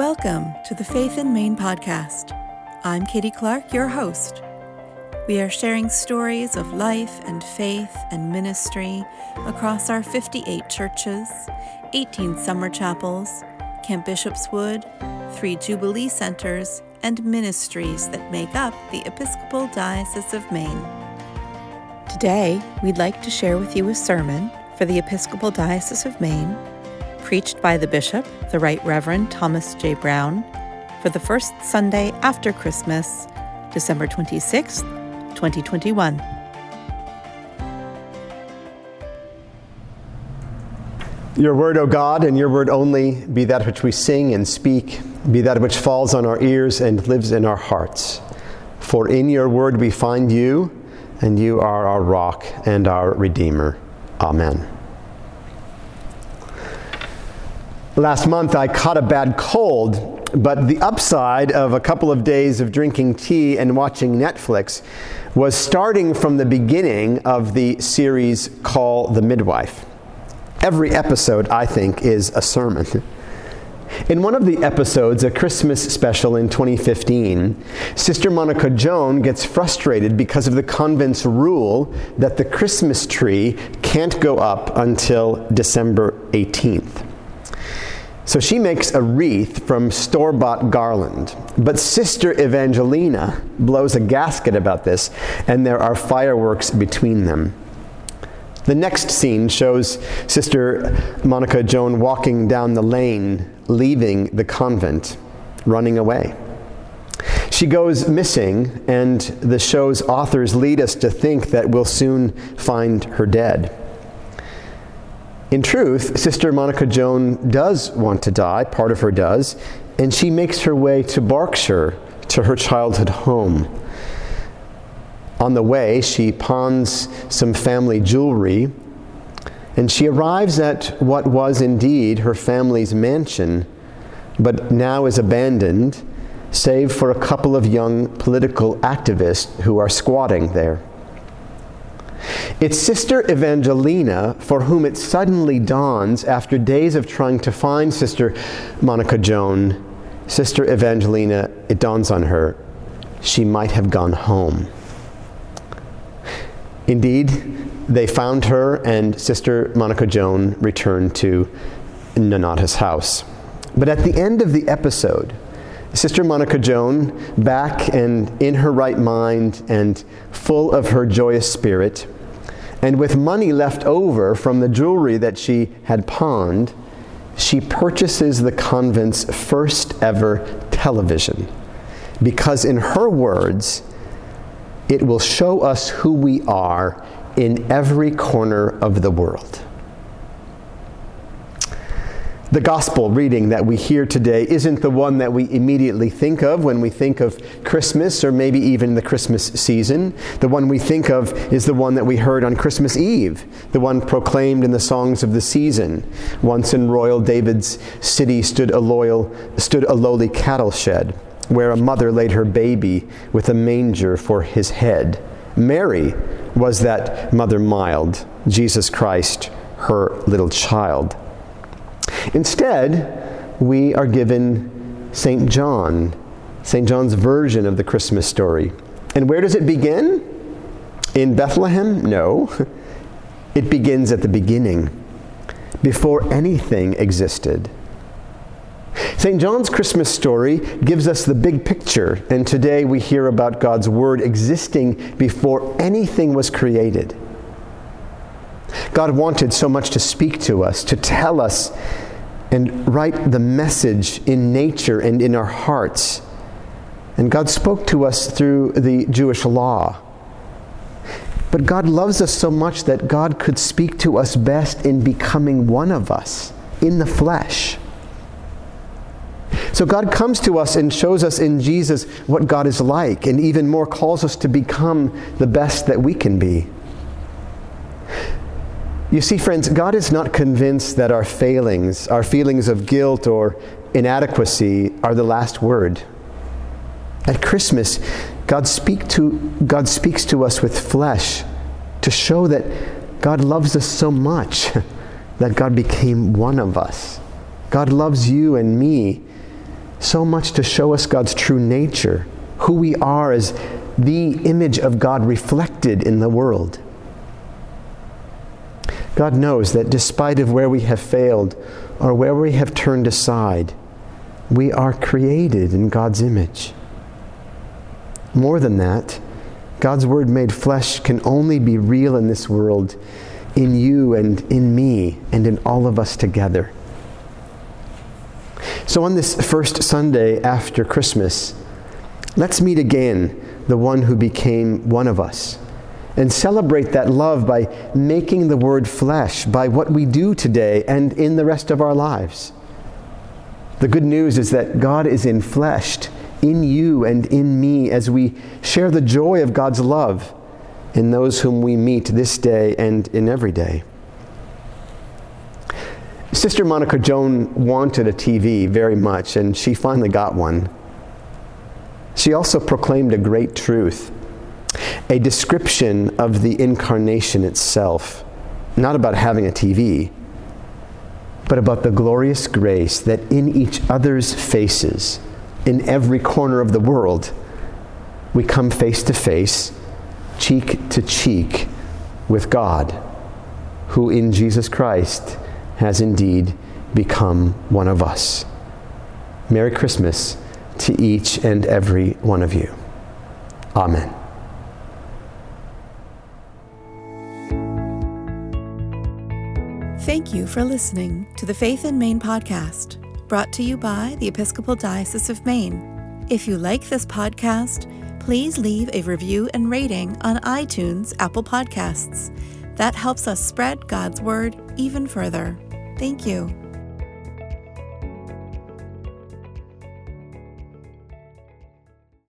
Welcome to the Faith in Maine podcast. I'm Katie Clark, your host. We are sharing stories of life and faith and ministry across our 58 churches, 18 summer chapels, Camp Bishop's Wood, three Jubilee centers, and ministries that make up the Episcopal Diocese of Maine. Today, we'd like to share with you a sermon for the Episcopal Diocese of Maine preached by the Bishop, the Right Reverend Thomas J. Brown, for the first Sunday after Christmas, December 26, 2021. Your word, O God, and your word only, be that which we sing and speak, be that which falls on our ears and lives in our hearts. For in your word we find you, and you are our rock and our Redeemer. Amen. Last month I caught a bad cold, but the upside of a couple of days of drinking tea and watching Netflix was starting from the beginning of the series Call the Midwife. Every episode, I think, is a sermon. In one of the episodes, a Christmas special in 2015, Sister Monica Joan gets frustrated because of the convent's rule that the Christmas tree can't go up until December 18th. So she makes a wreath from store bought garland. But Sister Evangelina blows a gasket about this, and there are fireworks between them. The next scene shows Sister Monica Joan walking down the lane, leaving the convent, running away. She goes missing, and the show's authors lead us to think that we'll soon find her dead. In truth, Sister Monica Joan does want to die, part of her does, and she makes her way to Berkshire, to her childhood home. On the way, she pawns some family jewelry, and she arrives at what was indeed her family's mansion, but now is abandoned, save for a couple of young political activists who are squatting there. It's Sister Evangelina for whom it suddenly dawns after days of trying to find Sister Monica Joan, Sister Evangelina, it dawns on her, she might have gone home. Indeed, they found her, and Sister Monica Joan returned to Nonnatus house. But at the end of the episode, Sister Monica Joan, back and in her right mind and full of her joyous spirit, and with money left over from the jewelry that she had pawned, she purchases the convent's first ever television. Because, in her words, it will show us who we are in every corner of the world. The gospel reading that we hear today isn't the one that we immediately think of when we think of Christmas or maybe even the Christmas season. The one we think of is the one that we heard on Christmas Eve, the one proclaimed in the songs of the season. Once in royal David's city stood a loyal stood a lowly cattle shed, where a mother laid her baby with a manger for his head. Mary was that mother mild, Jesus Christ, her little child. Instead, we are given St. John, St. John's version of the Christmas story. And where does it begin? In Bethlehem? No. It begins at the beginning, before anything existed. St. John's Christmas story gives us the big picture, and today we hear about God's Word existing before anything was created. God wanted so much to speak to us, to tell us and write the message in nature and in our hearts. And God spoke to us through the Jewish law. But God loves us so much that God could speak to us best in becoming one of us in the flesh. So God comes to us and shows us in Jesus what God is like, and even more calls us to become the best that we can be. You see, friends, God is not convinced that our failings, our feelings of guilt or inadequacy, are the last word. At Christmas, God, speak to, God speaks to us with flesh to show that God loves us so much that God became one of us. God loves you and me so much to show us God's true nature, who we are as the image of God reflected in the world. God knows that despite of where we have failed or where we have turned aside, we are created in God's image. More than that, God's Word made flesh can only be real in this world, in you and in me, and in all of us together. So, on this first Sunday after Christmas, let's meet again the one who became one of us and celebrate that love by making the word flesh by what we do today and in the rest of our lives. The good news is that God is infleshed in you and in me as we share the joy of God's love in those whom we meet this day and in every day. Sister Monica Joan wanted a TV very much, and she finally got one. She also proclaimed a great truth, a description of the incarnation itself, not about having a TV, but about the glorious grace that in each other's faces, in every corner of the world, we come face to face, cheek to cheek with God, who in Jesus Christ has indeed become one of us. Merry Christmas to each and every one of you. Amen. Thank you for listening to the Faith in Maine podcast, brought to you by the Episcopal Diocese of Maine. If you like this podcast, please leave a review and rating on iTunes, Apple Podcasts. That helps us spread God's word even further. Thank you.